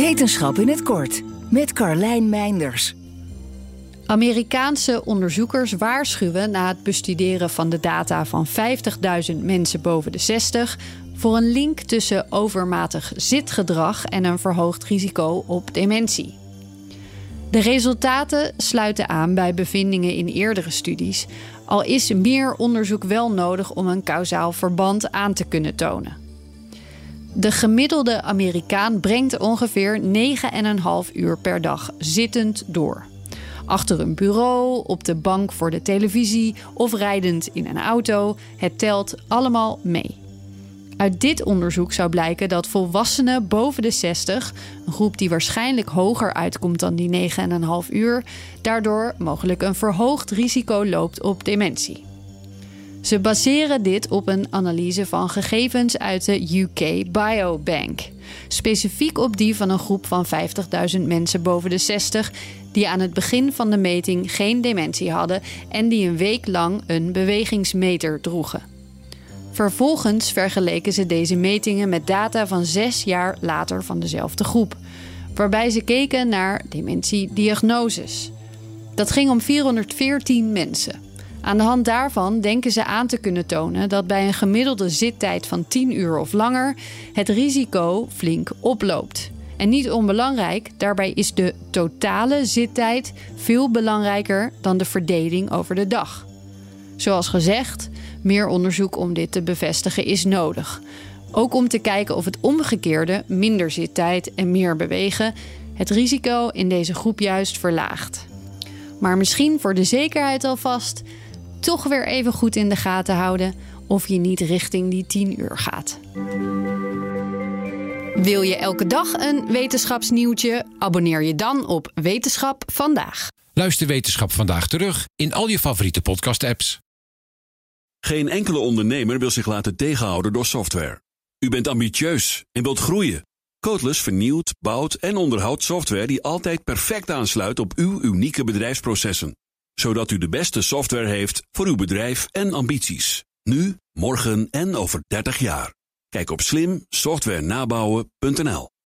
Wetenschap in het kort met Carlijn Meinders. Amerikaanse onderzoekers waarschuwen na het bestuderen van de data van 50.000 mensen boven de 60 voor een link tussen overmatig zitgedrag en een verhoogd risico op dementie. De resultaten sluiten aan bij bevindingen in eerdere studies, al is meer onderzoek wel nodig om een kausaal verband aan te kunnen tonen. De gemiddelde Amerikaan brengt ongeveer 9,5 uur per dag zittend door. Achter een bureau, op de bank voor de televisie of rijdend in een auto, het telt allemaal mee. Uit dit onderzoek zou blijken dat volwassenen boven de 60, een groep die waarschijnlijk hoger uitkomt dan die 9,5 uur, daardoor mogelijk een verhoogd risico loopt op dementie. Ze baseren dit op een analyse van gegevens uit de UK Biobank. Specifiek op die van een groep van 50.000 mensen boven de 60 die aan het begin van de meting geen dementie hadden en die een week lang een bewegingsmeter droegen. Vervolgens vergeleken ze deze metingen met data van zes jaar later van dezelfde groep, waarbij ze keken naar dementiediagnoses. Dat ging om 414 mensen. Aan de hand daarvan denken ze aan te kunnen tonen dat bij een gemiddelde zittijd van 10 uur of langer het risico flink oploopt. En niet onbelangrijk, daarbij is de totale zittijd veel belangrijker dan de verdeling over de dag. Zoals gezegd, meer onderzoek om dit te bevestigen is nodig. Ook om te kijken of het omgekeerde, minder zittijd en meer bewegen, het risico in deze groep juist verlaagt. Maar misschien voor de zekerheid alvast toch weer even goed in de gaten houden of je niet richting die 10 uur gaat. Wil je elke dag een wetenschapsnieuwtje? Abonneer je dan op Wetenschap vandaag. Luister Wetenschap vandaag terug in al je favoriete podcast-apps. Geen enkele ondernemer wil zich laten tegenhouden door software. U bent ambitieus en wilt groeien. Codeless vernieuwt, bouwt en onderhoudt software die altijd perfect aansluit op uw unieke bedrijfsprocessen zodat u de beste software heeft voor uw bedrijf en ambities. Nu, morgen en over 30 jaar. Kijk op slimsoftwarenabouwen.nl